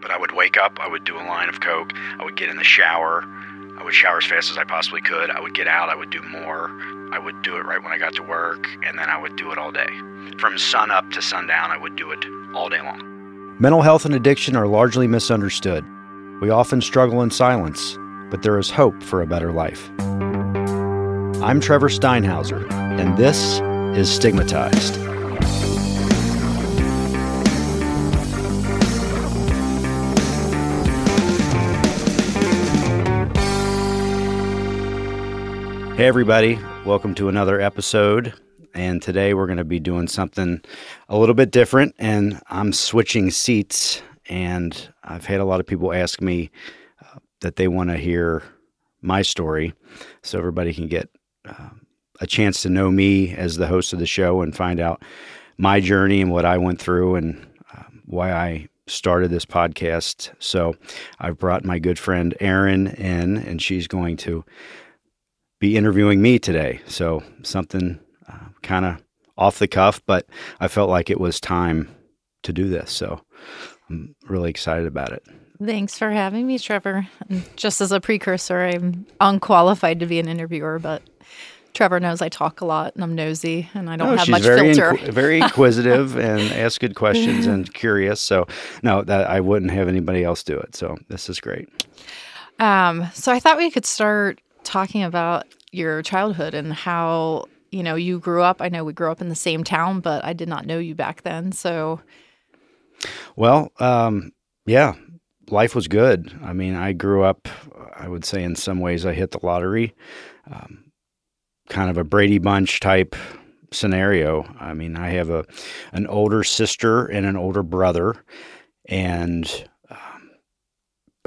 But I would wake up, I would do a line of coke, I would get in the shower, I would shower as fast as I possibly could. I would get out, I would do more. I would do it right when I got to work, and then I would do it all day. From sun up to sundown, I would do it all day long. Mental health and addiction are largely misunderstood. We often struggle in silence, but there is hope for a better life. I'm Trevor Steinhauser, and this is Stigmatized. Hey, everybody, welcome to another episode. And today we're going to be doing something a little bit different, and I'm switching seats. And I've had a lot of people ask me uh, that they want to hear my story so everybody can get uh, a chance to know me as the host of the show and find out my journey and what I went through and uh, why I started this podcast. So I've brought my good friend Erin in, and she's going to be interviewing me today. So something uh, kind of off the cuff, but I felt like it was time to do this. So I'm really excited about it. Thanks for having me, Trevor. Just as a precursor, I'm unqualified to be an interviewer, but Trevor knows I talk a lot and I'm nosy and I don't No, have much very filter. inqu- very inquisitive and asks good questions and curious. So no, that I wouldn't have anybody else do it. So this is great. Um, so I thought we could start talking about your childhood and how you know you grew up. I know we grew up in the same town, but I did not know you back then. So Well, um, yeah, life was good. I mean, I grew up. I would say in some ways I hit the lottery. Um, kind of a Brady Bunch type scenario. I mean, I have a an older sister and an older brother, and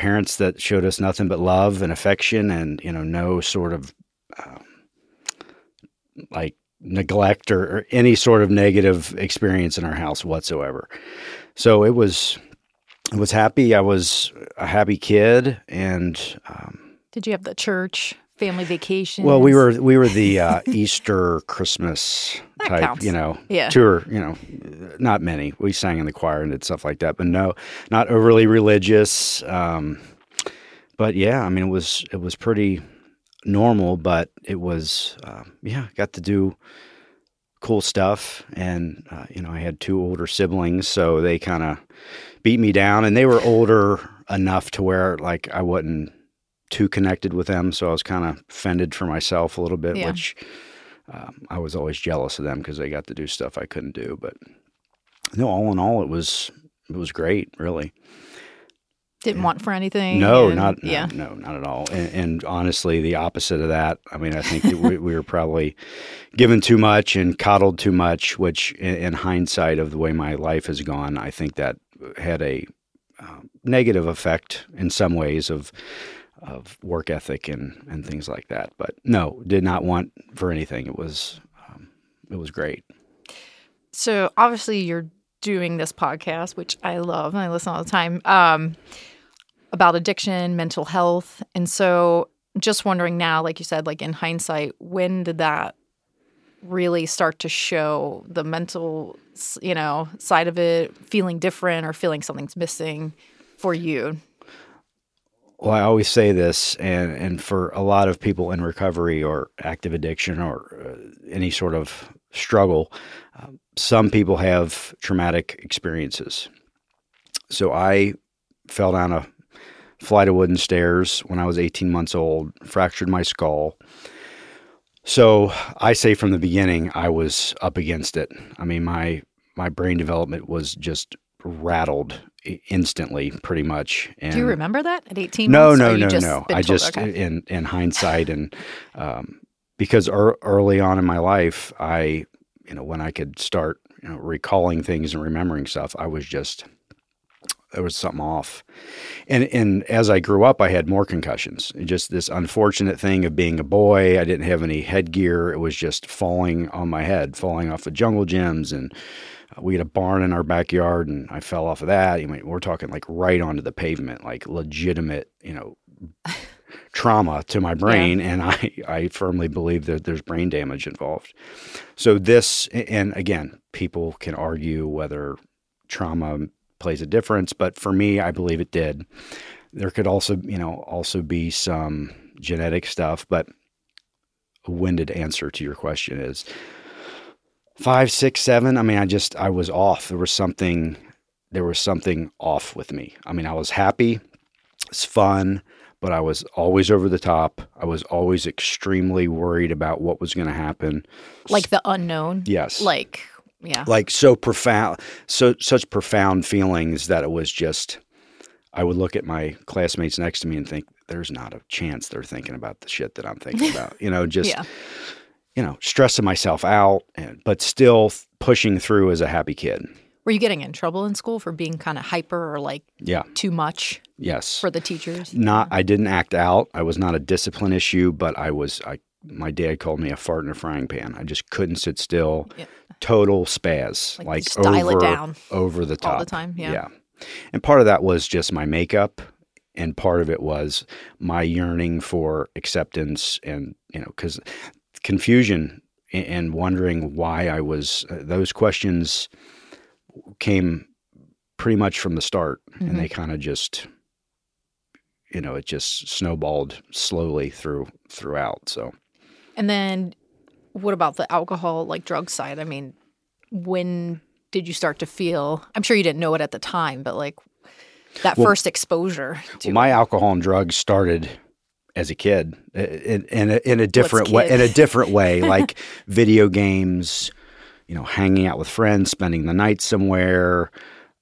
parents that showed us nothing but love and affection, and you know, no sort of um, like neglect or, or any sort of negative experience in our house whatsoever. So it was it was happy. I was a happy kid, and um, did you have the church family vacation? well, we were we were the uh, Easter Christmas That type, counts. you know, Yeah. tour. You know, not many. We sang in the choir and did stuff like that, but no, not overly religious. Um, but yeah, I mean, it was it was pretty normal, but it was um, yeah, got to do cool stuff, and uh, you know, I had two older siblings, so they kind of beat me down, and they were older enough to where like I wasn't too connected with them, so I was kind of fended for myself a little bit, Yeah. which um, I was always jealous of them because they got to do stuff I couldn't do. But no, all in all, it was it was great, really. didn't want for anything. No, and- not no, yeah. no, not at all. And, and honestly, the opposite of that. I mean, I think we, we were probably given too much and coddled too much. Which, in, in hindsight of the way my life has gone, I think that had a uh, negative effect in some ways of of work ethic and and things like that. But no, did not want for anything. It was um, it was great. So obviously you're doing this podcast, which I love and I listen all the time, um, about addiction, mental health. And so just wondering now, like you said, like in hindsight, when did that really start to show the mental, you know, side of it, feeling different or feeling something's missing for you? Well, I always say this, and, and for a lot of people in recovery or active addiction or uh, any sort of struggle, uh, some people have traumatic experiences. So I fell down a flight of wooden stairs when I was 18 months old, fractured my skull. So I say from the beginning, I was up against it. I mean, my my brain development was just rattled instantly, pretty much. And Do you remember that at 18 no, months? no, no, just no. I told? just Okay. in in hindsight and um, because ear early on in my life, I you know when I could start you know recalling things and remembering stuff, I was just there was something off. And and as I grew up, I had more concussions. Just this unfortunate thing of being a boy. I didn't have any headgear. It was just falling on my head, falling off of jungle gyms and. Uh, We had a barn in our backyard, and I fell off of that. I mean, we're talking like right onto the pavement, like legitimate, you know, trauma to my brain, and I, I firmly believe that there's brain damage involved. So this, and again, people can argue whether trauma plays a difference, but for me, I believe it did. There could also, you know, also be some genetic stuff, but a winded answer to your question is five, six, seven. I mean, I just I was off. There was something there was something off with me. I mean, I was happy, it's fun, but I was always over the top. I was always extremely worried about what was going to happen. Like the unknown. Yes. Like yeah. Like so profound, so such profound feelings that it was just. I would look at my classmates next to me and think, "There's not a chance they're thinking about the shit that I'm thinking about." You know, just yeah. You know, stressing myself out, and, but still pushing through as a happy kid. Were you getting in trouble in school for being kind of hyper or like Yeah. too much Yes. for the teachers? not I didn't act out. I was not a discipline issue, but I was I my dad called me a fart in a frying pan. I just couldn't sit still. Yeah. Total spaz. Like, Like, just dial it down over the top. all the time, yeah. And part of that was just my makeup and part of it was my yearning for acceptance and you know cuz confusion and wondering why I was uh, those questions came pretty much from the start Mhm. and they kind of just you know it just snowballed slowly through throughout so And then what about the alcohol, like drug side? I mean, when did you start to feel? I'm sure you didn't know it at the time, but like that Well- first exposure to well, my alcohol and drugs started as a kid in, in, a, in a different way in a different way like video games you know hanging out with friends spending the night somewhere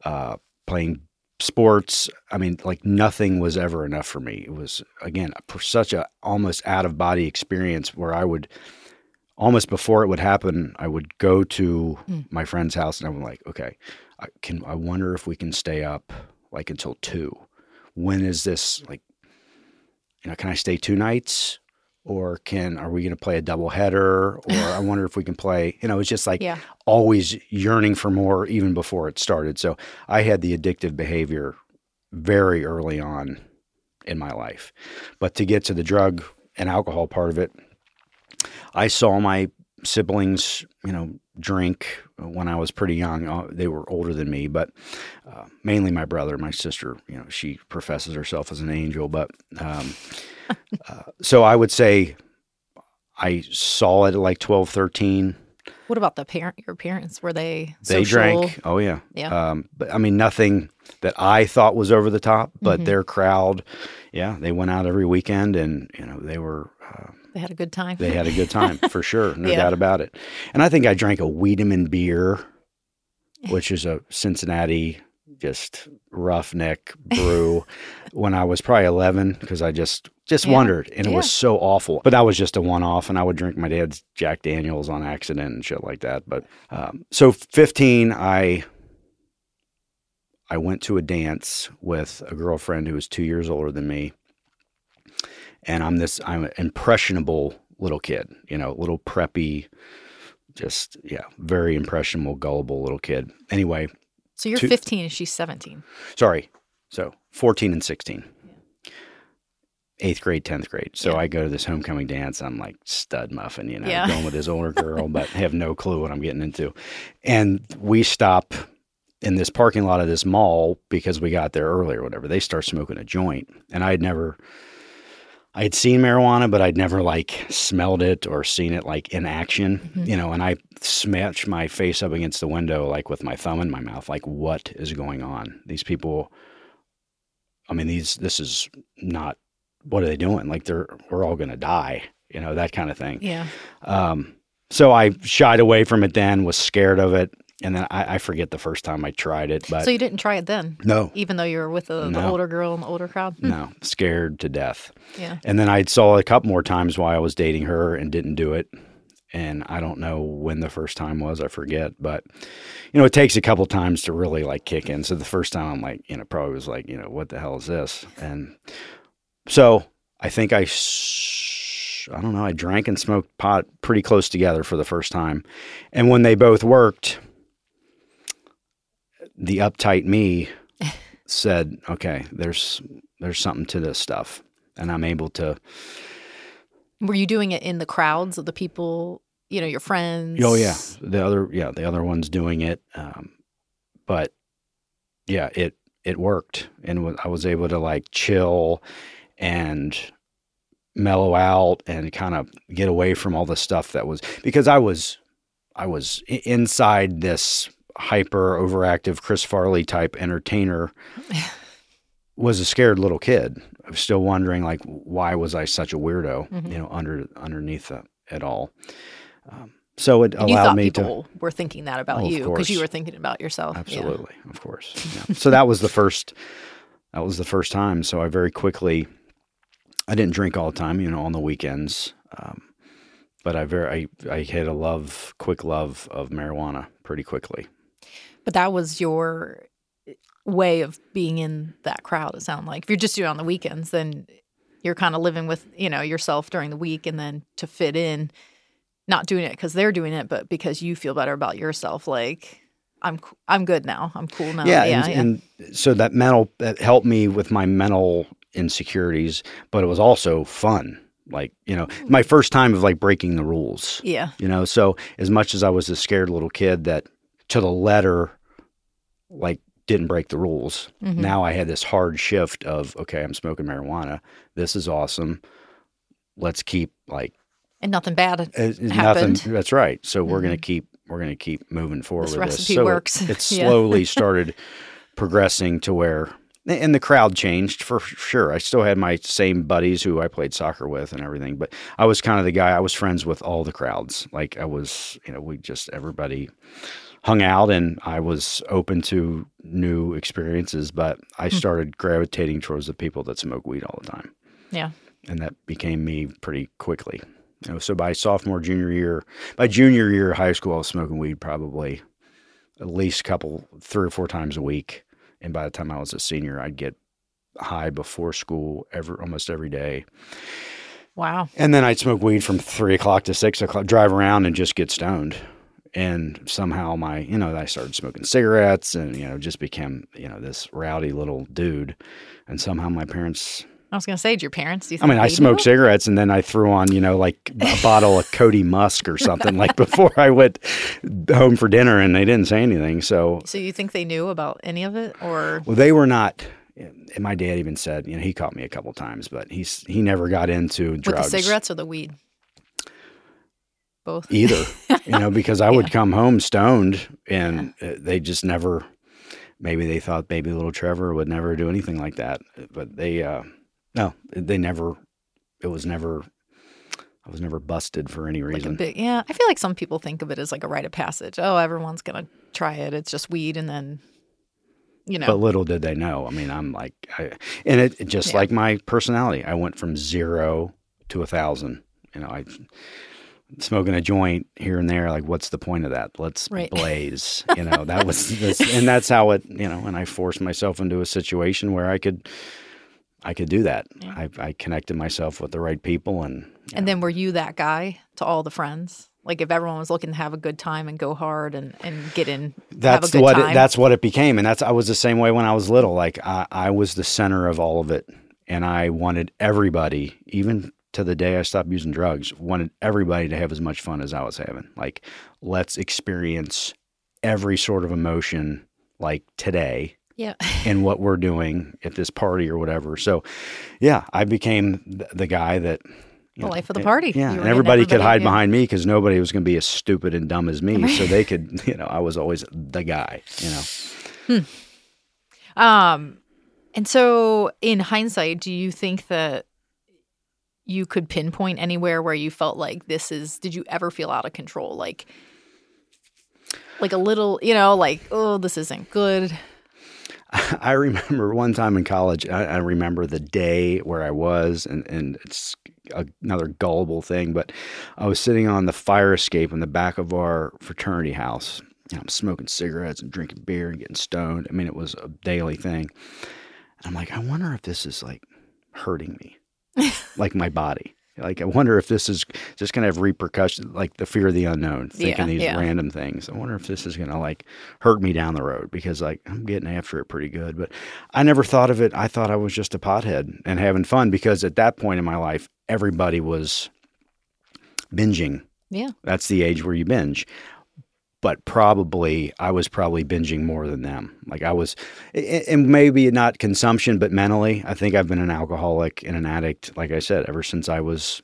uh, playing sports. I mean like nothing was ever enough for me. It was again such a almost out of body experience where i would almost before it would happen i would go to Mm. my friend's house and i'm like okay I can i wonder if we can stay up like until two. When is this like you know can i stay two nights? Or can are we going to play a double header or i wonder if we can play you know it's just like yeah, always yearning for more even before it started. So i had the addictive behavior very early on in my life. But to get to the drug and alcohol part of it i saw my siblings you know drink when i was pretty young Uh, they were older than me but uh, mainly my brother my sister you know she professes herself as an angel but um, uh, so i would say i saw it at like 12 13 What about the parent? Your parents were they? they social? drank oh yeah Yeah. um, but i mean nothing that i thought was over the top but Mhm. their crowd yeah they went out every weekend and you know they were uh, They had a good time. they had a good time for sure no Yeah. doubt about it and i think i drank a wiedemann beer which is a cincinnati just roughneck brew when i was probably 11 because i just just Yeah. wondered and it Yeah. was so awful but that was just a one-off and i would drink my dad's jack daniels on accident and shit like that but um, so 15 i i went to a dance with a girlfriend who was two years older than me and i'm this i'm an impressionable little kid you know little preppy just yeah very impressionable gullible little kid anyway so you're two- 15 and she's 17. sorry so 14 and 16 eighth grade 10th grade so Yeah. i go to this homecoming dance i'm like stud muffin you know Yeah. going with this older girl but have no clue what i'm getting into and we stop in this parking lot of this mall because we got there early or whatever they start smoking a joint and i'd never i had seen marijuana but i'd never like smelled it or seen it like in action Mhm. you know and i smashed my face up against the window like with my thumb in my mouth like what is going on these people i mean these this is not what are they doing like they're we're all going to die you know that kind of thing Yeah. um, so i shied away from it then was scared of it and then I, I forget the first time i tried it but so you didn't try it then, no. Even though you were with the, the older girl and the older crowd. Hmm. no. Scared to death. Yeah. and then i saw a couple more times while i was dating her and didn't do it. And i don't know when the first time was i forget. But you know it takes a couple times to really like kick in. So the first time i'm like you know probably was like you know what the hell is this? And so i think I, I don't know i drank and smoked pot pretty close together for the first time. And when they both worked the uptight me said okay there's there's something to this stuff and i'm able to Were you doing it in the crowds of the people, you know, your friends? Oh yeah, the other yeah the other one's doing it, um, but yeah, it it worked, and I was able to like chill and mellow out and kind of get away from all the stuff that was because I was I was inside this hyper overactive Chris Farley type entertainer was a scared little kid. I was still wondering like why was I such a weirdo, Mhm. you know, under underneath the, it all. Um, so it And allowed me to people were thinking that about Oh, you because you were thinking about yourself. Yeah. Absolutely, of course. Yeah. So that was the first. That was the first time. So I very quickly. I didn't drink all the time, you know, on the weekends. Um, but I very I, I had a love, quick love of marijuana pretty quickly. But that was your eh, way of being in that crowd. It sounded like if you're just doing it on the weekends, then you're kind of living with you know yourself during the week, and then to fit in, not doing it because they're doing it, but because you feel better about yourself. Like I'm I'm good now. I'm cool now. yeah, yeah, and, yeah. and so that mental that helped me with my mental insecurities, but it was also fun. Like you know, my mm. first time of like breaking the rules. yeah. you know so as much as i was a scared little kid that to the letter like didn't break the rules Mhm. now i had this hard shift of okay i'm smoking marijuana this is awesome let's keep like and nothing bad. it- it's nothing Happened. that's right so we're going Mhm. to keep we're going to keep moving forward This with recipe this so works. it, Yeah. slowly started progressing to where and the crowd changed for sure. I still had my same buddies who I played soccer with and everything, but I was kind of the guy. I was friends with all the crowds. Like I was, you know, we just everybody hung out, and I was open to new experiences. But I Hmm. started gravitating towards the people that smoke weed all the time. Yeah. and that became me pretty quickly. You know, so by sophomore, junior year, by junior year of high school, I was smoking weed probably at least a couple, three or four times a week. And by the time I was a senior, I'd get high before school every almost every day. Wow. And then I'd smoke weed from three o'clock to six o'clock, drive around and just get stoned. And somehow my, you know, I started smoking cigarettes and, you know, just became, you know, this rowdy little dude. And somehow my parents I was gonna say, did your parents? Do you I mean, I smoked cigarettes and then I threw on, you know, like a bottle of Coty Musk or something like before I went home for dinner and they didn't say anything. So, So you think they knew about any of it, or well, they were not. And my dad even said, you know, he caught me a couple times, but he's he never got into with drugs. the cigarettes or the weed? Both. either, you know, because I would come home stoned and uh they just never. Maybe they thought baby little Trevor would never do anything like that, but they, uh, no, they never. It was never. I was never busted for any Like reason. big, yeah. I feel like some people think of it as like a rite of passage. Oh, everyone's gonna try it. It's just weed, and then, you know, But little did they know. I mean, I'm like, I, and it, it just Yeah. like my personality. I went from zero to a thousand. You know, I smoking a joint here and there. Like, what's the point of that? Let's Right. blaze. You know, that was, this, and that's how it. You know, and I forced myself into a situation where I could, I could do that. Yeah. I, I connected myself with the right people, and and then were you that guy to all the friends? Like if everyone was looking to have a good time and go hard and and get in, that's good what it, that's what it became and that's i was the same way when i was little like I, I was the center of all of it and i wanted everybody even to the day i stopped using drugs wanted everybody to have as much fun as i was having like let's experience every sort of emotion like today yeah, and what we're doing at this party or whatever so yeah i became th- the guy that The know, life of the it- party. Yeah, and getting everybody, could hide yeah. behind me because nobody was going to be as stupid and dumb as me. So they could, you know, I was always the guy. You know, Um, and so in hindsight, do you think that you could pinpoint anywhere where you felt like this is? Did you ever feel out of control? Like, like a little, you know, like oh, this isn't good. I remember one time in college. I, remember the day where I was, and and it's another gullible thing, but I was sitting on the fire escape in the back of our fraternity house. And I'm smoking cigarettes and drinking beer and getting stoned. I mean, it was a daily thing. And I'm like, I wonder if this is like hurting me, like my body. Like, I wonder if this is just going to have repercussions, like the fear of the unknown, thinking Yeah, these yeah. random things. I wonder if this is going to like hurt me down the road because like I'm getting after it pretty good. But I never thought of it. I thought I was just a pothead and having fun because at that point in my life, everybody was binging. Yeah. That's the age where you binge. But probably I was probably binging more than them. Like I was, and maybe not consumption, but mentally, I think I've been an alcoholic and an addict. Like I said, ever since I was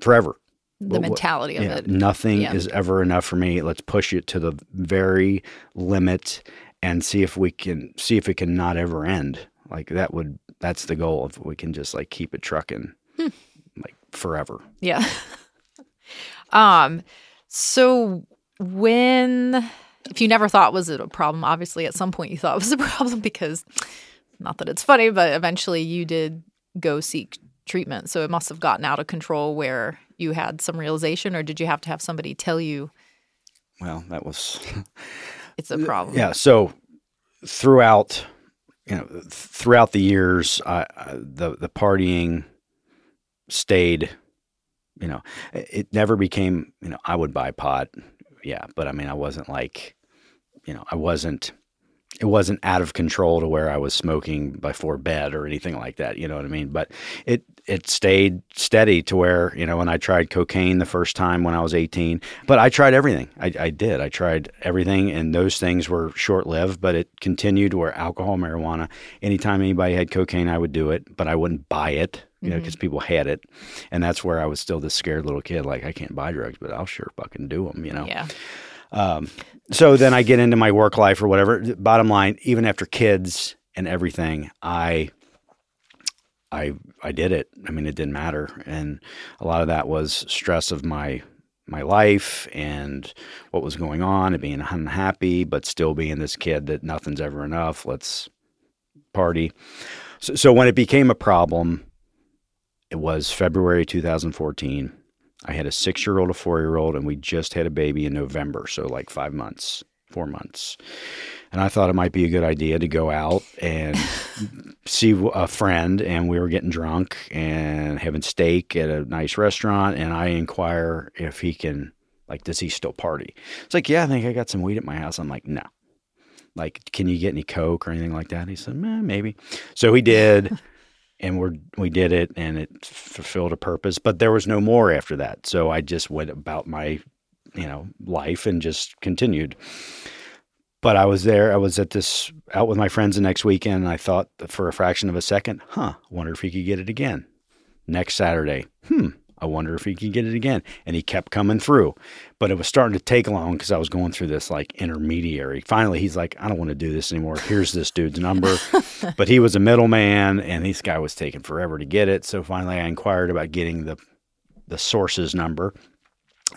forever. The What- what- mentality of Yeah, it. nothing Yeah. is ever enough for me. Let's push it to the very limit and see if we can see if it can not ever end. Like that would that's the goal if we can just like keep it trucking Hmm. like forever. Yeah. um so when if you never thought was it a problem, obviously at some point you thought it was a problem because not that it's funny, but eventually you did go seek treatment. So it must have gotten out of control where you had some realization or did you have to have somebody tell you Well, that was it's a problem? Yeah. So throughout, you know, throughout the years, I, I, the the partying stayed. You know, it, it never became. You know, I would buy pot. Yeah, but I mean, I wasn't like, you know, I wasn't. It wasn't out of control to where I was smoking before bed or anything like that. You know what I mean? But it it stayed steady to where you know when I tried cocaine the first time when I was 18. But I tried everything. I, I did. I tried everything, and those things were short lived. But it continued where alcohol, marijuana. Anytime anybody had cocaine, I would do it, but I wouldn't buy it. You know, mm-hmm. because people had it, and that's where I was still this scared little kid. Like I can't buy drugs, but I'll sure fucking do them. You know. Yeah. Um, so then I get into my work life or whatever. Bottom line, even after kids and everything, I, I, I did it. I mean, it didn't matter, and a lot of that was stress of my my life and what was going on and being unhappy, but still being this kid that nothing's ever enough. Let's party. So, so when it became a problem, it was February 2014. I had a six year old, a four year old, and we just had a baby in November. So, like five months, four months. And I thought it might be a good idea to go out and see a friend. And we were getting drunk and having steak at a nice restaurant. And I inquire if he can, like, does he still party? It's like, yeah, I think I got some weed at my house. I'm like, no. Like, can you get any Coke or anything like that? He said, eh, maybe. So he did and we're we did it and it fulfilled a purpose but there was no more after that. So i just went about my you know life and just continued. But i was there i was at this out with my friends the next weekend and i thought for a fraction of a second huh wonder if he could get it again. Next saturday hmm i wonder if he can get it again and he kept coming through but it was starting to take long because i was going through this like intermediary finally he's like i don't want to do this anymore here's this dude's number but he was a middleman and this guy was taking forever to get it so finally i inquired about getting the the source's number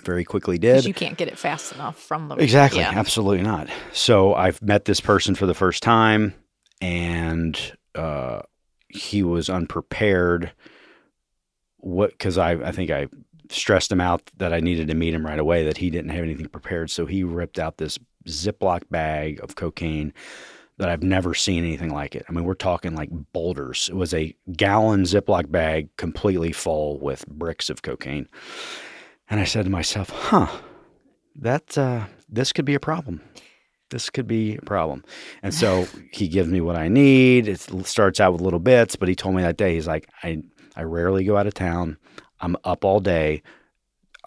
very quickly did you can't get it fast enough from the Exactly. Yeah. Absolutely not. So I've met this person for the first time, and uh, he was unprepared. What? Because I, I think I stressed him out that I needed to meet him right away. That he didn't have anything prepared, so he ripped out this Ziploc bag of cocaine that I've never seen anything like it. I mean, we're talking like boulders. It was a gallon Ziploc bag completely full with bricks of cocaine. And I said to myself, huh, that uh, this could be a problem. This could be a problem. And so he gives me what I need. It starts out with little bits, but he told me that day, he's like, I, I rarely go out of town. I'm up all day.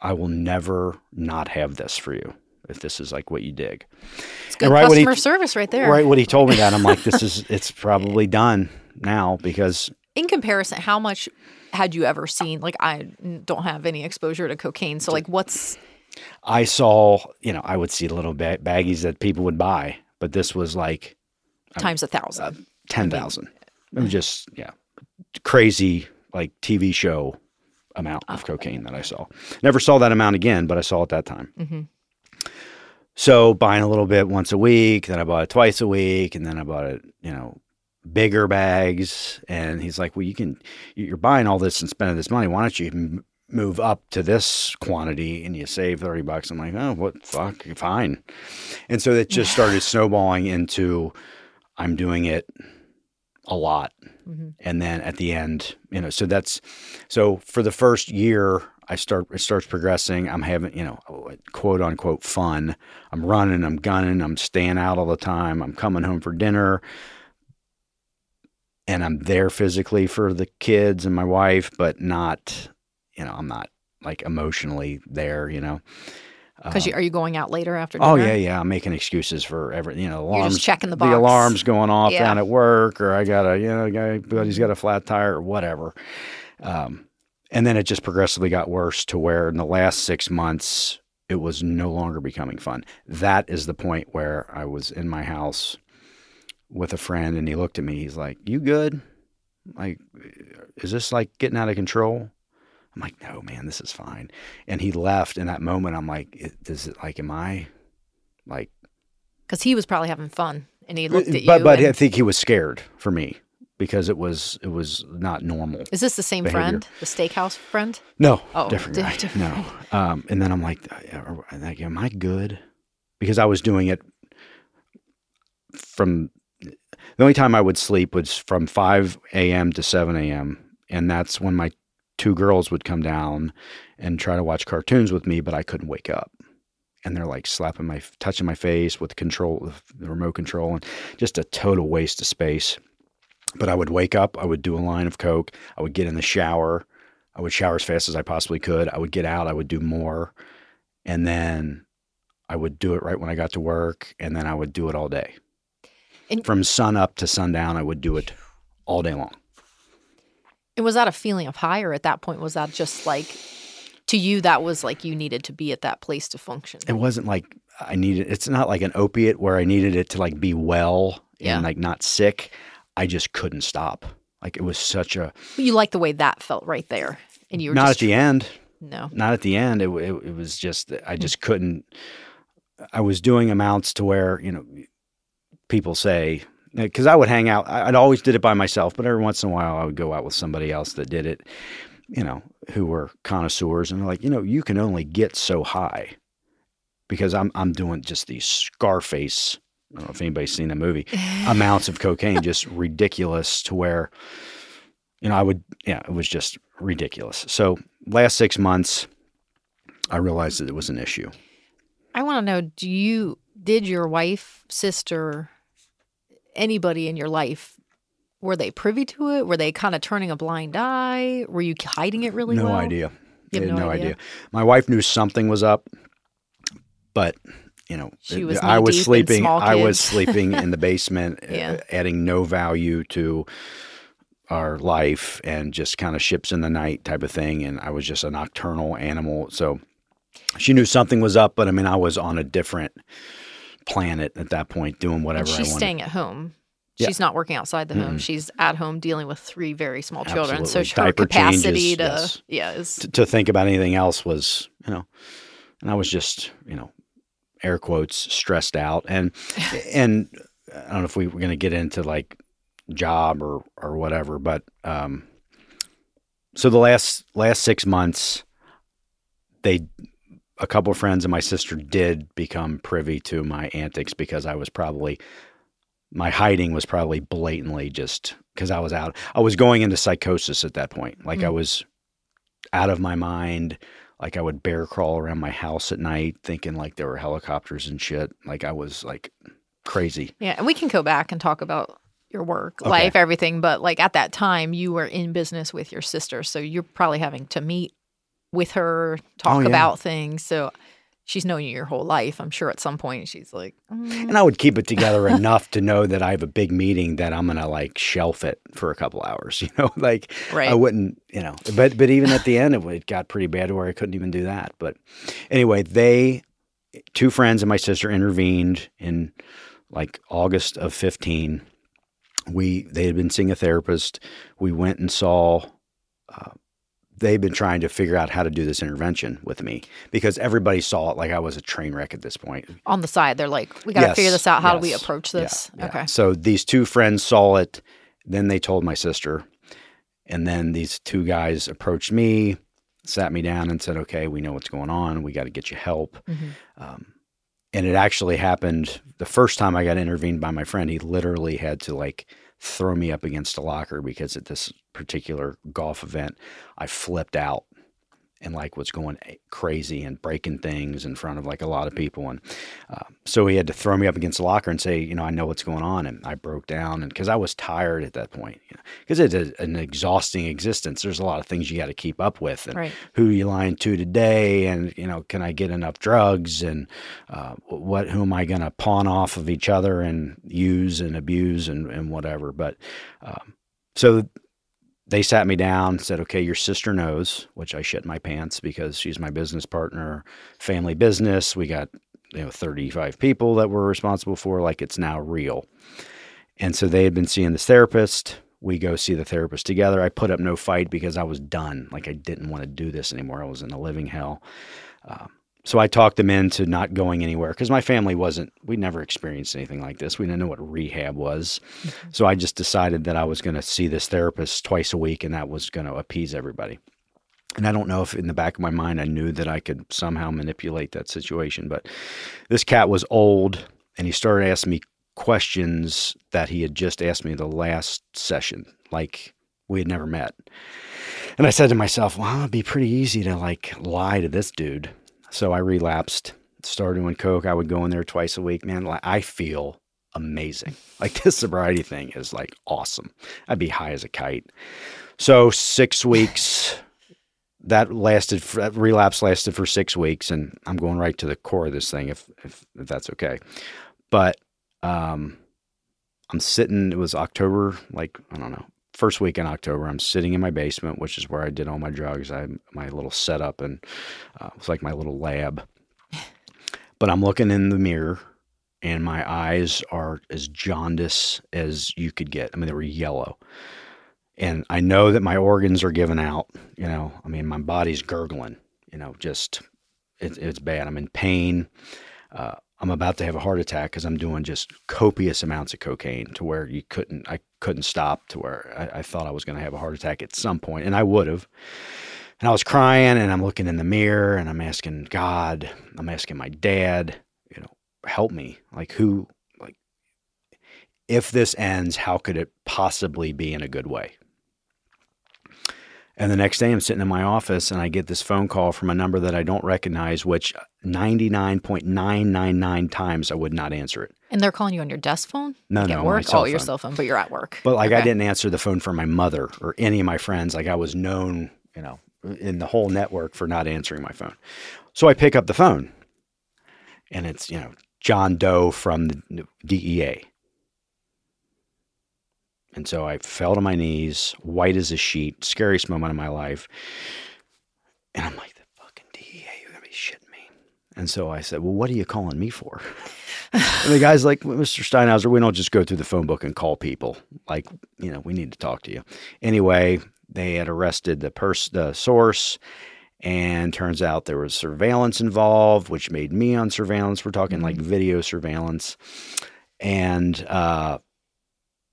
I will never not have this for you if this is like what you dig. It's good And right when he- customer service right there. Right when he told me that, I'm like, this is, it's probably done now because In comparison, how much had you ever seen? Like, I don't have any exposure to cocaine. So, like, what's I saw, you know, I would see little ba- baggies that people would buy, but this was like times a thousand? ten thousand. It was just yeah, crazy like TV show amount of cocaine that I saw. Never saw that amount again, but I saw it that time. Mhm. So buying a little bit once a week, then I bought it twice a week, and then I bought it, you know, bigger bags. And he's like, "Well, you can, you're buying all this and spending this money. Why don't you m- move up to this quantity and you save thirty bucks?" I'm like, "Oh, what fuck, fine." And so it just started snowballing into, I'm doing it a lot Mhm. and then at the end you know so that's so for the first year i start it starts progressing. I'm having you know quote unquote fun. I'm running i'm gunning i'm staying out all the time. I'm coming home for dinner. And i'm there physically for the kids and my wife but not you know i'm not like emotionally there you know Because you are you going out later after Oh yeah, yeah. I'm making excuses for every you know alarms. You're just checking the The alarms going off Yeah. down at work, or I got a you know guy, buddy's got a flat tire, or whatever. Um, and then it just progressively got worse to where in the last six months it was no longer becoming fun. That is the point where I was in my house with a friend, and he looked at me. He's like, "You good? Like, is this like getting out of control?" I'm like, "No, man, this is fine." And he left. In that moment, I'm like, "It- "Does it like? Am I like?" Because he was probably having fun and he looked at you. but but and- I think he was scared for me because it was it was not normal. is this the same behavior. friend? The steakhouse friend? No, Oh, different guy. different. No, um, and then I'm like, uh, I'm like, am I good? Because I was doing it from the only time I would sleep was from 5 a.m. to 7 a.m. And that's when my two girls would come down and try to watch cartoons with me, but I couldn't wake up. And they're like slapping my, touching my face with control, the remote control, and just a total waste of space. But I would wake up, I would do a line of Coke, I would get in the shower, I would shower as fast as I possibly could. I would get out, I would do more. And then I would do it right when I got to work, and then I would do it all day. And- From sun up to sundown, I would do it all day long. And was that a feeling of high, or at that point was that just like to you that was like you needed to be at that place to function? It wasn't like I needed it's not like an opiate where I needed it to like be well Yeah. and like not sick. I just couldn't stop. Like it was such a You like the way that felt right there, and you were not at the end. no. not at the end. It, it, it was just I hmm. just couldn't. I was doing amounts to where you know people say because I would hang out. I'd always did it by myself, but every once in a while I would go out with somebody else that did it. You know, who were connoisseurs and they're like, you know, you can only get so high because I'm I'm doing just these Scarface. I don't know if anybody's seen the movie. amounts of cocaine, just ridiculous to where, you know, I would, yeah, it was just ridiculous. So last six months, I realized that it was an issue. I want to know: Do you did your wife, sister, anybody in your life? Were they privy to it? Were they kind of turning a blind eye? Were you hiding it really no well? idea. You had no no idea? idea. My wife knew something was up, but you know, was I was knee-deep in sleeping. small I was sleeping in the basement, uh, Yeah. adding no value to our life and just kind of ships in the night type of thing. And I was just a nocturnal animal. So she knew something was up, but I mean, I was on a different planet at that point, doing whatever And she's staying at home. Yeah. She's not working outside the home. Mm-mm. She's at home dealing with three very small children. So her capacity changes, to yes. yeah is to, to think about anything else was, you know, and I was just, you know, air quotes stressed out, and and I don't know if we were going to get into like job or or whatever, but um, so the last last six months, they a couple of friends and my sister did become privy to my antics because I was probably my hiding was probably blatantly just because I was out. I was going into psychosis at that point. Like I Mm. was out of my mind. Like I would bear crawl around my house at night thinking like there were helicopters and shit. Like I was like crazy. yeah. And we can go back and talk about your work, Okay. life, everything. But like at that time, you were in business with your sister, so you're probably having to meet with her, talk Oh, yeah. about things. So she's known you your whole life. I'm sure at some point she's like, mm, And I would keep it together enough to know that I have a big meeting that I'm gonna like shelf it for a couple hours. You know, like right. I wouldn't, you know. But but even at the end, it, it got pretty bad where I couldn't even do that. But anyway, they two friends and my sister intervened in like August of fifteen. We they had been seeing a therapist. We went and saw. Uh, they've been trying to figure out how to do this intervention with me because everybody saw it like I was a train wreck at this point. on the side, they're like, we got to Yes, figure this out. How do we approach this? yeah. Okay. So these two friends saw it. Then they told my sister. And then these two guys approached me, sat me down, and said, okay, we know what's going on. We got to get you help. Mhm. Um, and it actually happened the first time I got intervened by my friend. He literally had to like throw me up against a locker because at this particular golf event, I flipped out and like was going crazy and breaking things in front of like a lot of people. And uh, so he had to throw me up against the locker and say, you know, I know what's going on. And I broke down and because I was tired at that point, because you know, it's a, an exhausting existence. There's a lot of things you got to keep up with and right. who you lying to today. And, you know, can I get enough drugs and uh, what, who am I going to pawn off of each other and use and abuse and, and whatever. But um, so they sat me down, said, okay, your sister knows, which I shit my pants because she's my business partner, family business. We got, you know, 35 people that we're responsible for. Like it's now real. And so they had been seeing this therapist. We go see the therapist together. I put up no fight because I was done. Like I didn't want to do this anymore. I was in a living hell. Um, so I talked them into not going anywhere because my family wasn't, we never experienced anything like this. We didn't know what rehab was. Mm-hmm. So I just decided that I was going to see this therapist twice a week and that was going to appease everybody. And I don't know if in the back of my mind I knew that I could somehow manipulate that situation, but this cat was old and he started asking me questions that he had just asked me the last session, like we had never met. And I said to myself, well, it'd be pretty easy to like lie to this dude so I relapsed, started doing coke. I would go in there twice a week. Man, I feel amazing. Like this sobriety thing is like awesome. I'd be high as a kite. So six weeks. That lasted. For, That relapse lasted for six weeks, and I'm going right to the core of this thing, if if, if that's okay. But um, I'm sitting. It was October, like I don't know, first week in October, I'm sitting in my basement, which is where I did all my drugs. I my little setup and uh, it's like my little lab. But I'm looking in the mirror, and my eyes are as jaundice as you could get. I mean, they were yellow, and I know that my organs are giving out. You know, I mean, my body's gurgling. You know, just it, it's bad. I'm in pain. Uh, I'm about to have a heart attack because I'm doing just copious amounts of cocaine to where you couldn't, I couldn't stop to where I, I thought I was going to have a heart attack at some point, and I would have. And I was crying, and I'm looking in the mirror, and I'm asking God, I'm asking my dad, you know, help me. Like, who, like, if this ends, how could it possibly be in a good way? And the next day, I'm sitting in my office and I get this phone call from a number that I don't recognize, which 99.999 times I would not answer it. And they're calling you on your desk phone? No, like no, at work. Oh, phone. your cell phone, but you're at work. But like okay. I didn't answer the phone for my mother or any of my friends. Like I was known, you know, in the whole network for not answering my phone. So I pick up the phone, and it's you know John Doe from the DEA. And so I fell to my knees, white as a sheet, scariest moment of my life. And I'm like, the fucking DEA, you're going to be shitting me. And so I said, well, what are you calling me for? and the guy's like, well, Mr. Steinhauser, we don't just go through the phone book and call people. Like, you know, we need to talk to you. Anyway, they had arrested the pers- the source. And turns out there was surveillance involved, which made me on surveillance. We're talking like video surveillance. And uh,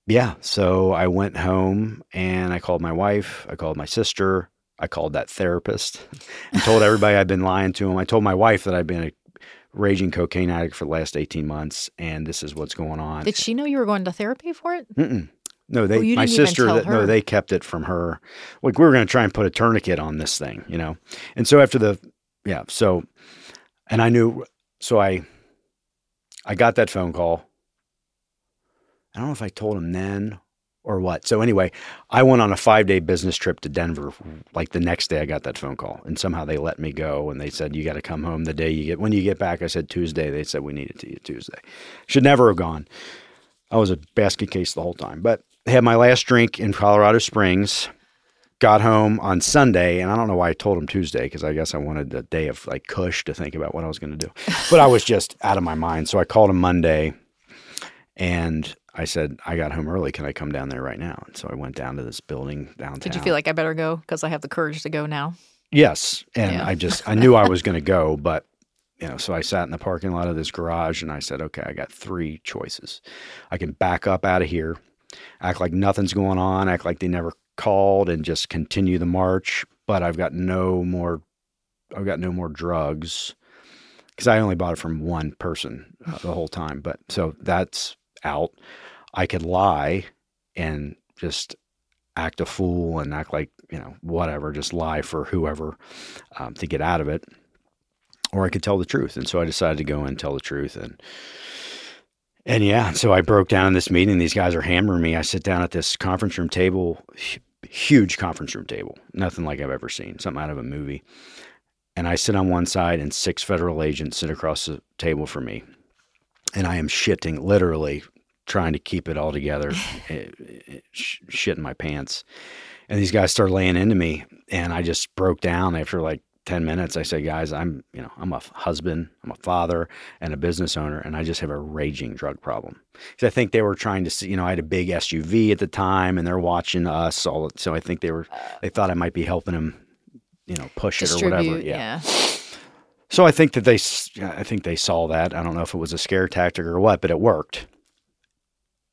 yeah, so I went home and I called my wife, I called my sister, I called that therapist and told everybody I'd been lying to them. I told my wife that I'd been a raging cocaine addict for the last 18 months and this is what's going on. Did she know you were going to therapy for it? Mm-mm. No, they Oh, my sister that, no, they kept it from her. Like we were going to try and put a tourniquet on this thing, you know. And so after the yeah, so and I knew so I I got that phone call. I don't know if I told him then or what. So anyway, I went on a 5-day business trip to Denver like the next day I got that phone call and somehow they let me go and they said you got to come home the day you get when you get back I said Tuesday they said we need it to you Tuesday. Should never have gone. I was a basket case the whole time. But I had my last drink in Colorado Springs. Got home on Sunday, and I don't know why I told him Tuesday because I guess I wanted a day of like cush to think about what I was going to do. But I was just out of my mind. So I called him Monday, and I said I got home early. Can I come down there right now? And so I went down to this building downtown. Did you feel like I better go because I have the courage to go now? Yes, and Yeah. I just I knew I was going to go, but you know, so I sat in the parking lot of this garage and I said, okay, I got three choices. I can back up out of here, act like nothing's going on, act like they never called, and just continue the march. But I've got no more. I've got no more drugs because I only bought it from one person uh, the whole time. But so that's out. I could lie and just act a fool and act like you know whatever, just lie for whoever um, to get out of it, or I could tell the truth. And so I decided to go and tell the truth and. And yeah, so I broke down in this meeting. These guys are hammering me. I sit down at this conference room table, huge conference room table, nothing like I've ever seen, something out of a movie. And I sit on one side, and six federal agents sit across the table from me. And I am shitting, literally trying to keep it all together, eh, eh, shitting my pants. And these guys start laying into me, and I just broke down after like 10 minutes i say guys i'm you know i'm a husband i'm a father and a business owner and i just have a raging drug problem because i think they were trying to see you know i had a big suv at the time and they're watching us all so i think they were they thought i might be helping them you know push it or whatever yeah. yeah. So i think that they i think they saw that i don't know if it was a scare tactic or what but it worked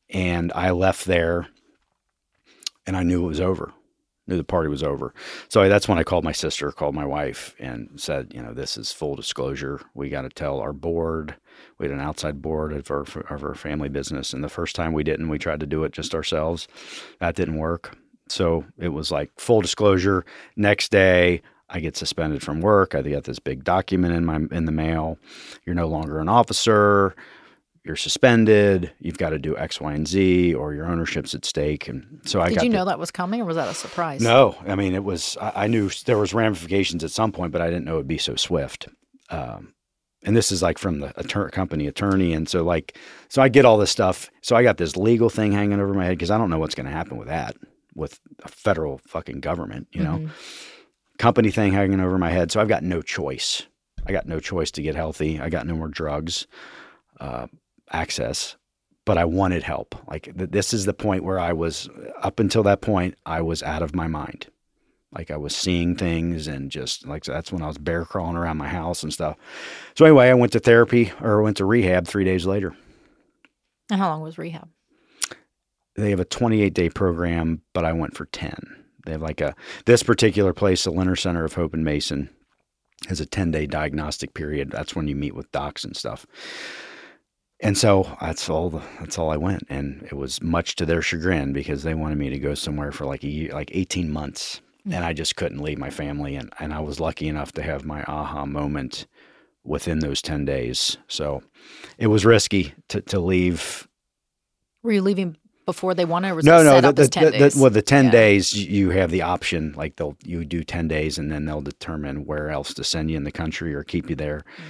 and i left there and i knew it was over knew the party was over. So that's when I called my sister, called my wife, and said, you know, this is full disclosure. We got to tell our board. We had an outside board of our, of our family business, and the first time we didn't, we tried to do it just ourselves. That didn't work. So it was like full disclosure. Next day, I get suspended from work. I get this big document in my in the mail. You're no longer an officer you're suspended. You've got to do X, Y, and Z, or your ownership's at stake. And so I did got. you know the, that was coming, or was that a surprise? No, I mean it was. I, I, knew there was ramifications at some point, but I didn't know it'd be so swift. Um, and this is like from the attor- company attorney, and so like, so I get all this stuff. So I got this legal thing hanging over my head because I don't know what's going to happen with that with a federal fucking government, you know, mm-hmm. Company thing hanging over my head. So I've got no choice. I got no choice to get healthy. I got no more drugs. Uh, access, but I wanted help. Like th- this is the point where I was up until that point, I was out of my mind. Like I was seeing things and just like that's when I was bear crawling around my house and stuff. So anyway, I went to therapy or went to rehab three days later. And how long was rehab? They have a 28 day program, but I went for 10. They have like a this particular place, the Lindner Center of Hope and Mason, has a 10 day diagnostic period. That's when you meet with docs and stuff. And so that's all the, that's all I went. And it was much to their chagrin because they wanted me to go somewhere for like a year, like 18 months. Mm-hmm. and I just couldn't leave my family. And and I was lucky enough to have my aha moment within those 10 days. So it was risky to to leave. Were you leaving before they or was no, no, the, the, as 10 the, days? well, the 10 Yeah. days you have the option, like they'll, you do 10 days and then they'll determine where else to send you in the country or keep you there. Mm.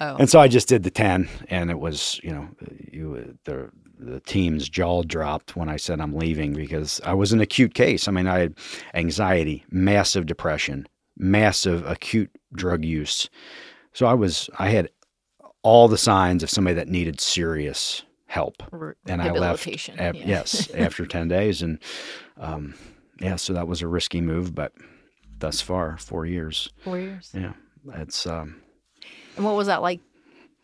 Oh, And so I just did the 10 and it was, you know, you, the, the team's jaw dropped when I said I'm leaving because I was an acute case. I mean, I had anxiety, massive depression, massive acute drug use. So I was, I had all the signs of somebody that needed serious help. re- And I left, af- yeah. yes, after 10 days. And um, yeah, so that was a risky move, but thus far, four years. Four years. Yeah, it's, um, And what was that like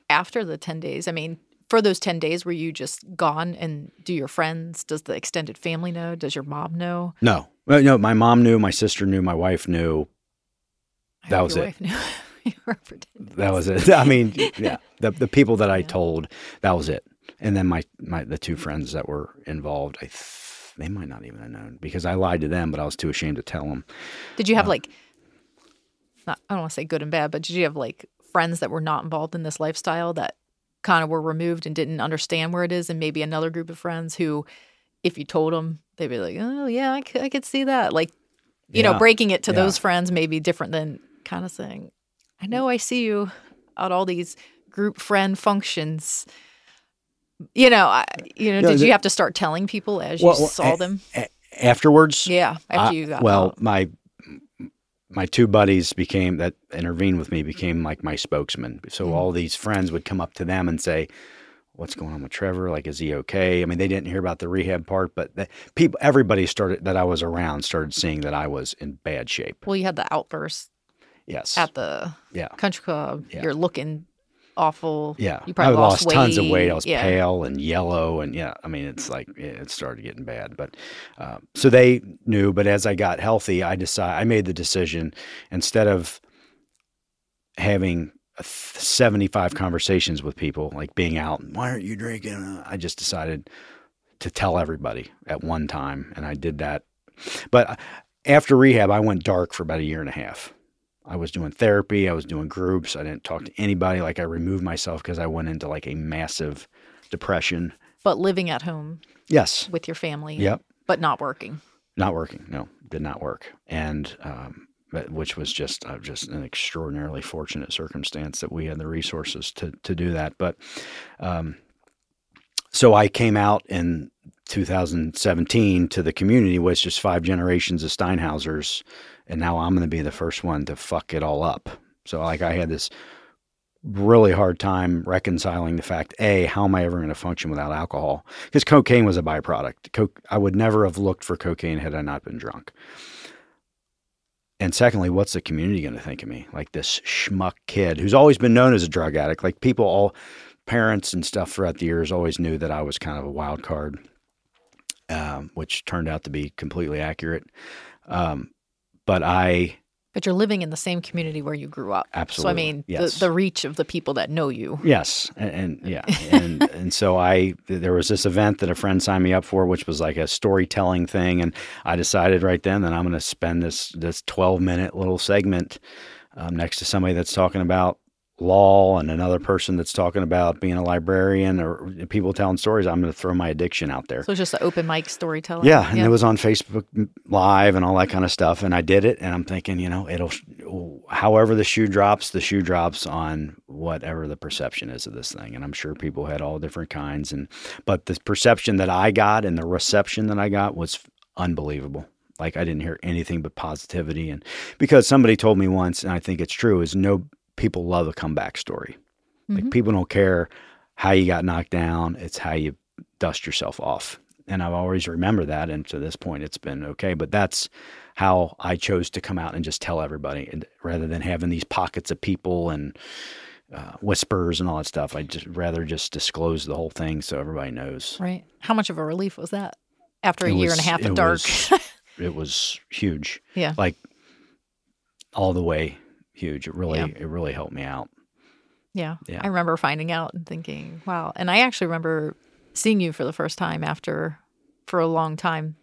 after the 10 days? I mean, for those 10 days, were you just gone? And do your friends, does the extended family know? Does your mom know? no, Well, no, my mom knew, my sister knew, my wife knew. That was it. wife knew you were for 10. That was it. I mean, yeah, the, the people that I Yeah. told, that was it. And then my, my, the two friends that were involved, I, th- they might not even have known because I lied to them, but I was too ashamed to tell them. Did you have Uh, like, not, I don't want to say good and bad, but did you have like friends that were not involved in this lifestyle that kind of were removed and didn't understand where it is? And maybe another group of friends who, if you told them, they'd be like, oh, yeah, I could, I could see that. Like, you know, breaking it to Yeah. those friends may be different than kind of saying, I know I see you at all these group friend functions. You know, I, you know, No, did the- you have to start telling people as you Well, well, saw eh, them? A- afterwards, Yeah, after I- you got well, out. my my two buddies became that intervened with me became like my spokesman. So Mhm. all these friends would come up to them and say, "What's going on with Trevor? Like, is he okay?" I mean, they didn't hear about the rehab part, but the, people, everybody started that I was around started seeing that I was in bad shape. Well, you had the outburst Yes, at the yeah, country club. Yeah. You're looking awful. yeah. You probably I lost, lost, tons of weight. I was Yeah. pale and yellow, and yeah, I mean, it's like it started getting bad. But uh, so they knew. But as I got healthy, I decided I made the decision instead of having 75 conversations with people, like being out, why aren't you drinking? I just decided to tell everybody at one time, and I did that But uh, after rehab, I went dark for about a year and a half. I was doing therapy, I was doing groups. I didn't talk to anybody. Like I removed myself because I went into like a massive depression. But living at home Yes. with your family, Yep. but not working. Not working. No, did not work. And um, but- which was just uh, just an extraordinarily fortunate circumstance that we had the resources to to do that. But um, so I came out in 2017 to the community, which is five generations of Steinhausers, and now I'm going to be the first one to fuck it all up. So like I had this really hard time reconciling the fact a how am i ever going to function without alcohol? Because cocaine was a byproduct. Coke, i would never have looked for cocaine had i not been drunk. And secondly what's the community going to think of me? Like this schmuck kid who's always been known as a drug addict. Like people all parents and stuff throughout the years always knew that i was kind of a wild card um, which turned out to be completely accurate. Um, but i But you're living in the same community where you grew up. Absolutely. So I mean, Yes. the, the reach of the people that know you. Yes, and, and yeah, and and so I there was this event that a friend signed me up for, which was like a storytelling thing, and I decided right then that I'm going to spend this this 12 minute little segment um, next to somebody that's talking about law and another person that's talking about being a librarian or people telling stories. I'm going to throw my addiction out there. So it's just an open mic storytelling. Yeah, and it was on Facebook Live and all that kind of stuff. And I did it, and I'm thinking, you know, it'll, however the shoe drops, the shoe drops on whatever the perception is of this thing. And I'm sure people had all different kinds, and but the perception that I got and the reception that I got was unbelievable. Like I didn't hear anything but positivity, and because somebody told me once, and I think it's true, is no people love a comeback story. Like Mhm. people don't care how you got knocked down; it's how you dust yourself off. And I've always remember that, and to this point, it's been okay. But that's how I chose to come out and just tell everybody, and rather than having these pockets of people and uh, whispers and all that stuff. I just rather just disclose the whole thing so everybody knows. Right. How much of a relief was that after a It year was- and a half of dark? was- It was huge, yeah. like all the way huge. It really, Yeah. it really helped me out. Yeah. Yeah. I remember finding out and thinking, wow. And I actually remember seeing you for the first time after for a long time.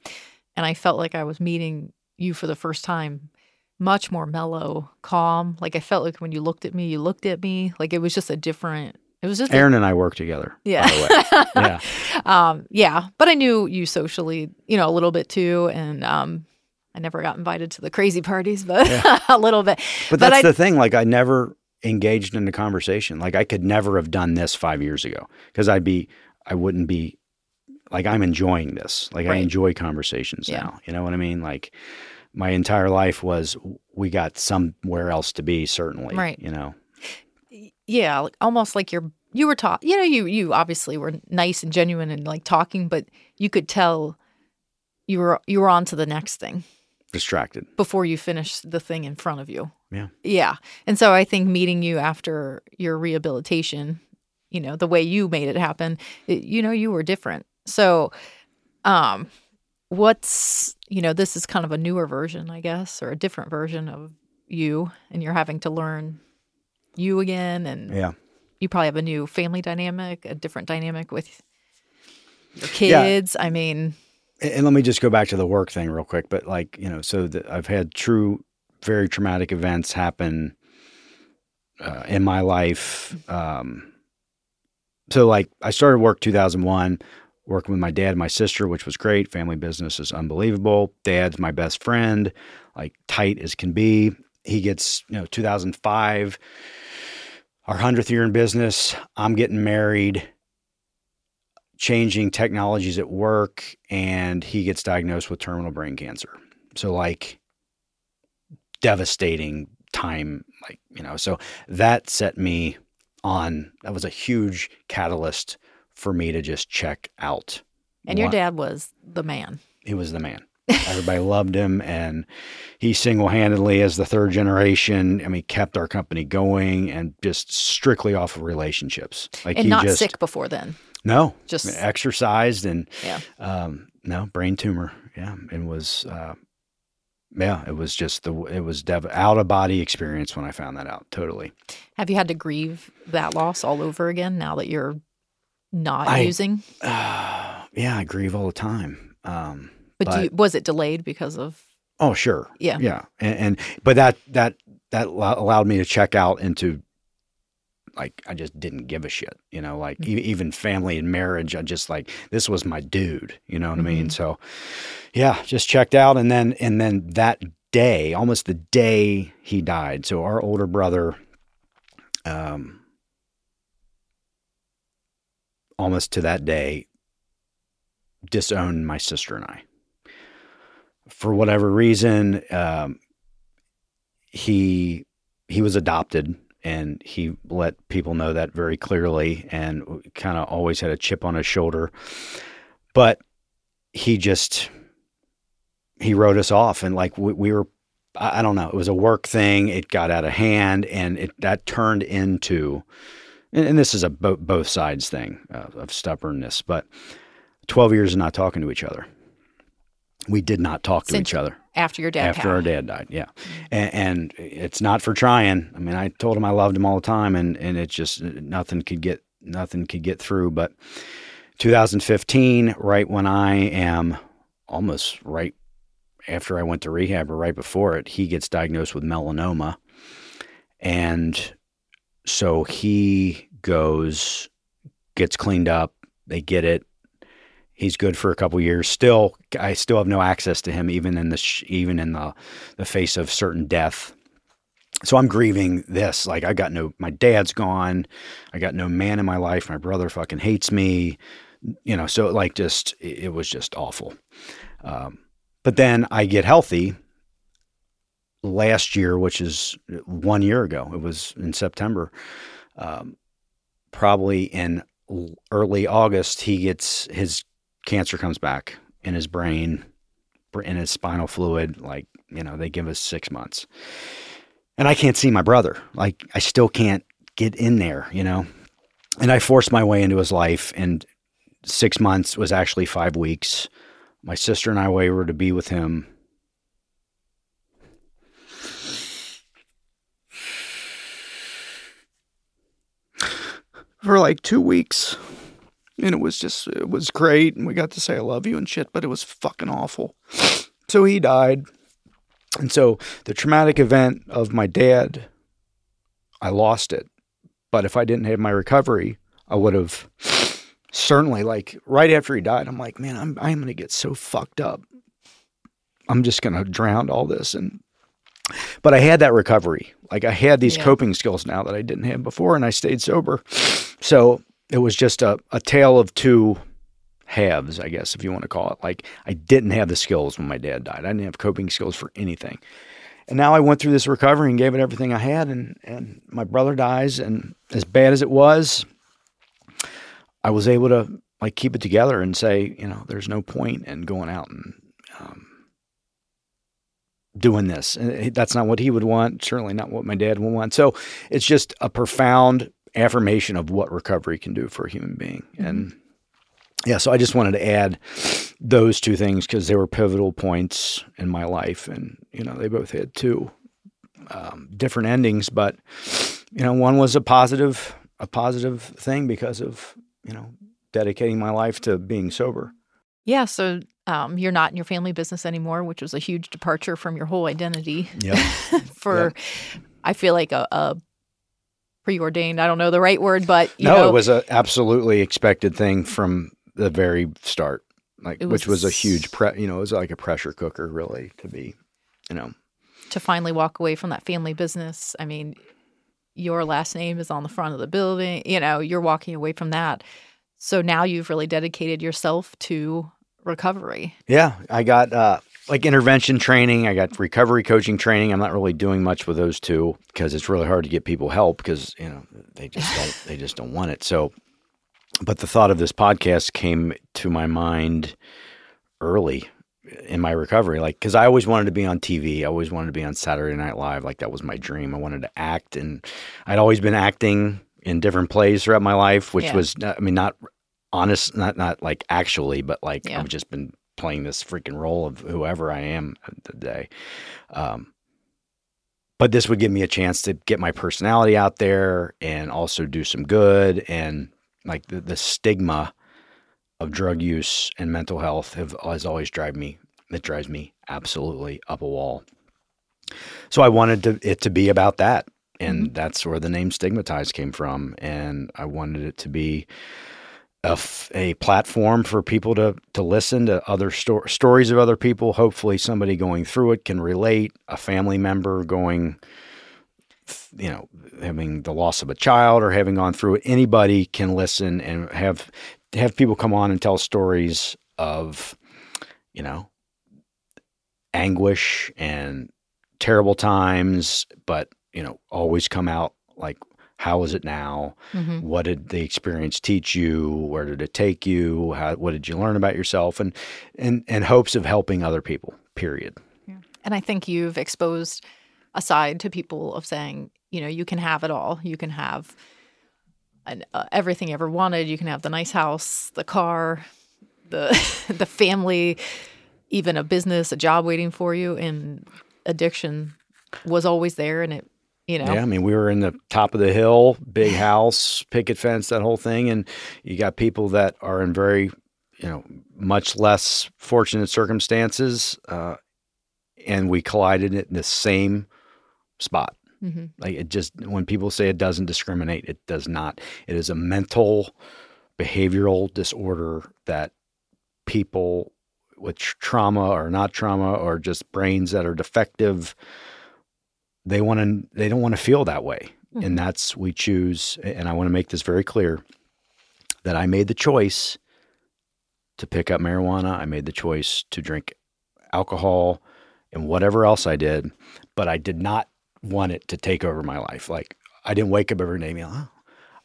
And I felt like I was meeting you for the first time much more mellow, calm. Like I felt like when you looked at me, you looked at me. Like it was just a different it was just a- Aaron and I worked together. yeah. By the way. Yeah. um, yeah. But I knew you socially, you know, a little bit too. And um I never got invited to the crazy parties, but a little bit. But But that's I- the thing. Like I never engaged in a conversation. Like I could never have done this five years ago because I'd be, I wouldn't be like I'm enjoying this. Like I enjoy conversations Yeah. now. You know what I mean? Like my entire life was we got somewhere else to be. Certainly, Right. You know, yeah like, almost like you're you were taught you know you you obviously were nice and genuine and like talking but you could tell you were you were on to the next thing distracted. before you finish the thing in front of you Yeah. yeah and so i think meeting you after your rehabilitation you know the way you made it happen it, you know you were different so um what's you know this is kind of a newer version i guess or a different version of you and you're having to learn you again and Yeah. you probably have a new family dynamic, a different dynamic with your Yeah. kids. I mean, And let me just go back to the work thing real quick. But like, you know, so that I've had true, very traumatic events happen uh, in my life. Um, so like, I started work 2001, working with my dad my sister, which was great. Family business is unbelievable. Dad's my best friend, like tight as can be. He gets, you know, 2005, our 100th year in business. I'm getting married changing technologies at work and he gets diagnosed with terminal brain cancer. So like devastating time like you know so that set me on that was a huge catalyst for me to just check out. and your what- dad was the man. he was the man. Everybody loved him, and he single-handedly, as the third generation, I mean, kept our company going, and just strictly off of relationships. Like and not just sick before then. No, Just exercised and Yeah. um, no brain tumor. Yeah, it was. Uh, yeah, it was just the it was dev- out of body experience when I found that out. Totally. have you had to grieve that loss all over again now that you're not I- using? Uh, yeah, I grieve all the time. Um, But, do you, was it delayed because of? Oh, sure. Yeah. Yeah. And, and but that that that allowed me to check out into like I just didn't give a shit, you know, like e- even family and marriage. I just like this was my dude, you know what I mean? Mhm. So, yeah, just checked out, and then and then that day, almost the day he died. So our older brother, um, almost to that day, disowned my sister and I. For whatever reason, um, he he was adopted and he let people know that very clearly and kind of always had a chip on his shoulder. But he just he wrote us off and like we, we were I I don't know it was a work thing it got out of hand and it that turned into and, and this is a bo- both sides thing uh, of stubbornness but 12 years of not talking to each other. We did not talk to Since each other After your dad after passed. our dad died. Yeah, and, and it's not for trying. I mean, I told him I loved him all the time, and and it just nothing could get nothing could get through. But 2015, right when I am almost right after I went to rehab or right before it, he gets diagnosed with melanoma, and so he goes, gets cleaned up. They get it he's good for a couple years. Still, I still have no access to him, even in the sh- even in the the face of certain death. So I'm grieving this. Like I got no, my dad's gone. I got no man in my life. My brother fucking hates me. You know, so like just it, it was just awful. Um, but then I get healthy last year, which is one year ago. It was in September. Um, probably in early August, he gets his cancer comes back in his brain, in his spinal fluid. Like, you know, they give us six months. And I can't see my brother. Like, I still can't get in there, you know? And I forced my way into his life. And six months was actually five weeks. My sister and I were to be with him. For like two weeks and it was just it was great and we got to say i love you and shit but it was fucking awful. So he died. And so the traumatic event of my dad i lost it. But if i didn't have my recovery i would have certainly like right after he died i'm like man i'm i'm going to get so fucked up. I'm just going to drown all this. And but i had that recovery. Like i had these Yeah. coping skills now that i didn't have before and i stayed sober. So it was just a, a tale of two halves, I guess, if you want to call it. Like I didn't have the skills when my dad died. I didn't have coping skills for anything. And now I went through this recovery and gave it everything I had and and my brother dies and as bad as it was, I was able to like keep it together and say, you know, there's no point in going out and um, doing this. And that's not what he would want, certainly not what my dad would want. So it's just a profound affirmation of what recovery can do for a human being. And yeah, so I just wanted to add those two things because they were pivotal points in my life, and you know they both had two um, different endings, but you know one was a positive, a positive thing because of you know dedicating my life to being sober. Yeah. So um, you're not in your family business anymore, which was a huge departure from your whole identity. Yeah, For, I feel like a, a preordained. I don't know the right word, but you no, know, it was a absolutely expected thing from the very start, like It which was was a huge pre. You know, it was like a pressure cooker, really, to be, you know. to finally walk away from that family business. I mean, your last name is on the front of the building. You know, you're walking away from that. So now you've really dedicated yourself to recovery. Yeah, I got uh, like intervention training. I got recovery coaching training. I'm not really doing much with those two because it's really hard to get people help because you know they just don't they just don't want it. So, but the thought of this podcast came to my mind early in my recovery, like because I always wanted to be on TV. I always wanted to be on Saturday Night Live. Like that was my dream. I wanted to act, and I'd always been acting in different plays throughout my life, which Yeah. was I mean not honest, not not like actually, but like Yeah. I've just been playing this freaking role of whoever I am today. Um, but this would give me a chance to get my personality out there and also do some good. And like the, the stigma of drug use and mental health have, has always driven me it drives me absolutely up a wall. So I wanted to, it to be about that. And that's where the name stigmatized came from. And I wanted it to be a, platform for people to, to listen to other sto- stories of other people. Hopefully, somebody going through it can relate, a family member going, you know, having the loss of a child or having gone through it. Anybody can listen and have have people come on and tell stories of, you know, anguish and terrible times, but you know, always come out like, how is it now? Mhm. What did the experience teach you? Where did it take you? How, what did you learn about yourself? And and and hopes of helping other people. Period. And I think you've exposed a side to people of saying, you know, you can have it all. You can have an, uh, everything you ever wanted. You can have the nice house, the car, the the family, even a business, a job waiting for you. And addiction was always there, and it, you know, Yeah, I mean, we were in the top of the hill, big house, picket fence, that whole thing, and you got people that are in very, you know, much less fortunate circumstances, uh, and we collided in the same spot. Mhm. Like it just when people say it doesn't discriminate, it does not. It is a mental, behavioral disorder that people with tr- trauma or not trauma or just brains that are defective they want to they don't want to feel that way. Mhm. and that's we choose and i want to make this very clear that i made the choice to pick up marijuana. I made the choice to drink alcohol and whatever else i did but i did not want it to take over my life. Like i didn't wake up every day and be like oh,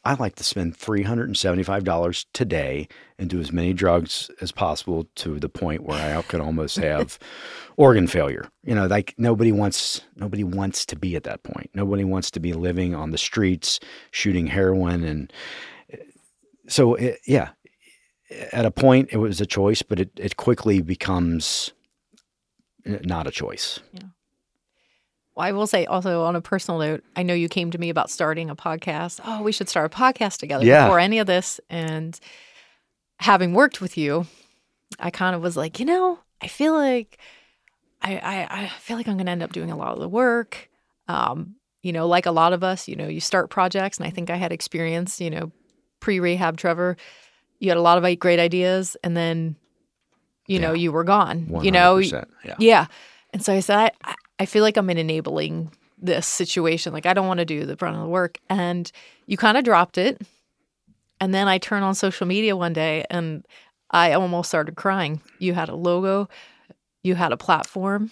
i'd like to spend $375 today and do as many drugs as possible to the point where i could almost have organ failure. You know, like nobody wants nobody wants to be at that point. Nobody wants to be living on the streets shooting heroin and uh, so it, yeah, at a point it was a choice, but it it quickly becomes eh, not a choice. Well, I will say also on a personal note, I know you came to me about starting a podcast. Oh, we should start a podcast together Yeah. before any of this. And having worked with you, I kind of was like, you know, I feel like I I, I feel like I'm gonna end up doing a lot of the work. Um, you know, like a lot of us, you know, you start projects, and I think I had experience, you know, pre rehab Trevor. You had a lot of great ideas, and then, you know, you were gone. You know, yeah. yeah. And so I said, I, I feel like I'm in enabling this situation. Like, I don't want to do the brunt of the work. And you kind of dropped it. And then I turn on social media one day and I almost started crying. You had a logo, you had a platform,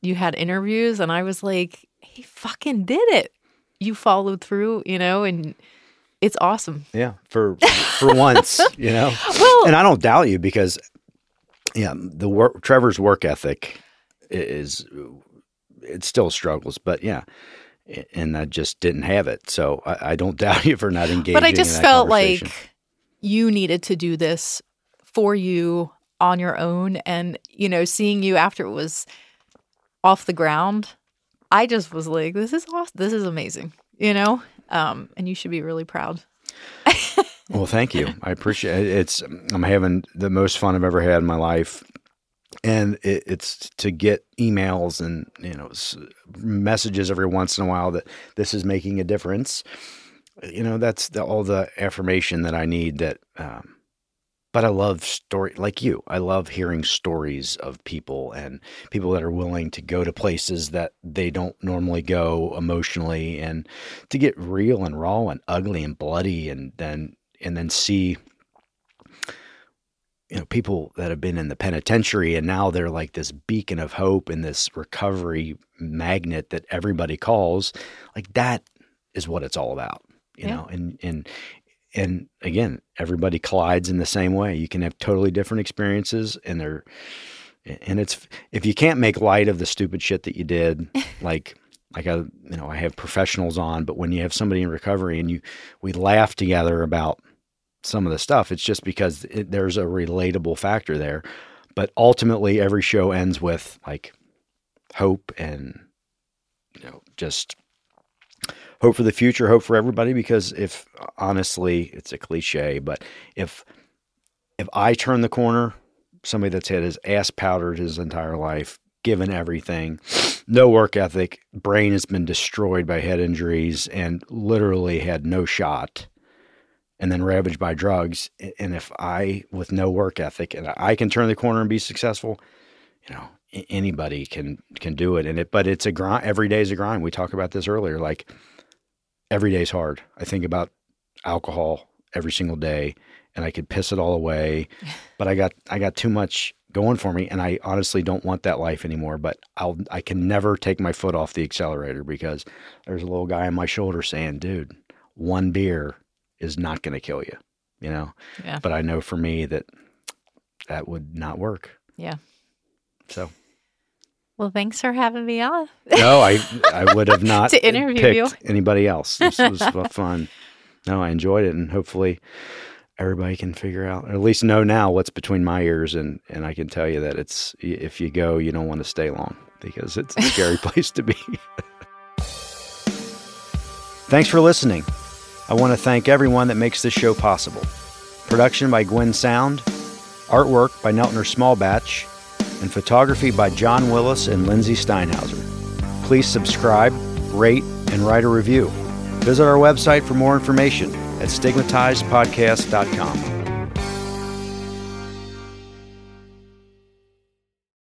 you had interviews. And I was like, he fucking did it. You followed through, you know, and it's awesome. Yeah, for for once, you know. Well, And I don't doubt you because yeah, the work Trevor's work ethic is it still struggles, but yeah. And I just didn't have it, so I, I don't doubt you for not engaging. but I just felt like you needed to do this for you on your own and you know seeing you after it was off the ground i just was like this is awesome this is amazing you know um and you should be really proud Well, thank you. I appreciate it. It's I'm having the most fun I've ever had in my life, and it, it's to get emails and you know messages every once in a while that this is making a difference. You know, that's the, all the affirmation that I need. That, um, but I love story like you. I love hearing stories of people and people that are willing to go to places that they don't normally go emotionally, and to get real and raw and ugly and bloody, and then and then see you know people that have been in the penitentiary and now they're like this beacon of hope and this recovery magnet that everybody calls like that is what it's all about you Yeah. know and and and again everybody collides in the same way you can have totally different experiences and they're and it's if you can't make light of the stupid shit that you did like like I you know I have professionals on but when you have somebody in recovery and you we laugh together about some of the stuff. It's just because it, there's a relatable factor there. But ultimately every show ends with like hope and you know just hope for the future hope for everybody because if honestly it's a cliche but if if i turn the corner somebody that's had his ass powdered his entire life, given everything, no work ethic, brain has been destroyed by head injuries, and literally had no shot, and then ravaged by drugs. And if I, with no work ethic, and I can turn the corner and be successful, you know, anybody can can do it. And it, but it's a grind. Every day is a grind. We talked about this earlier. Like every day's hard. I think about alcohol every single day, and I could piss it all away, but I got I got too much going for me and I honestly don't want that life anymore but I'll I can never take my foot off the accelerator because there's a little guy on my shoulder saying dude one beer is not going to kill you you know Yeah. but I know for me that that would not work Yeah. so Well, thanks for having me on. no I I would have not To interview picked you. anybody else this was fun no I enjoyed it and hopefully everybody can figure out or at least know now what's between my ears and and I can tell you that it's if you go you don't want to stay long because it's a scary place to be. Thanks for listening. I want to thank everyone that makes this show possible. Production by Gwen Sound, artwork by Neltner Small Batch, and photography by John Willis and Lindsay Steinhauser. Please subscribe, rate, and write a review. Visit our website for more information at stigmatizedpodcast.com.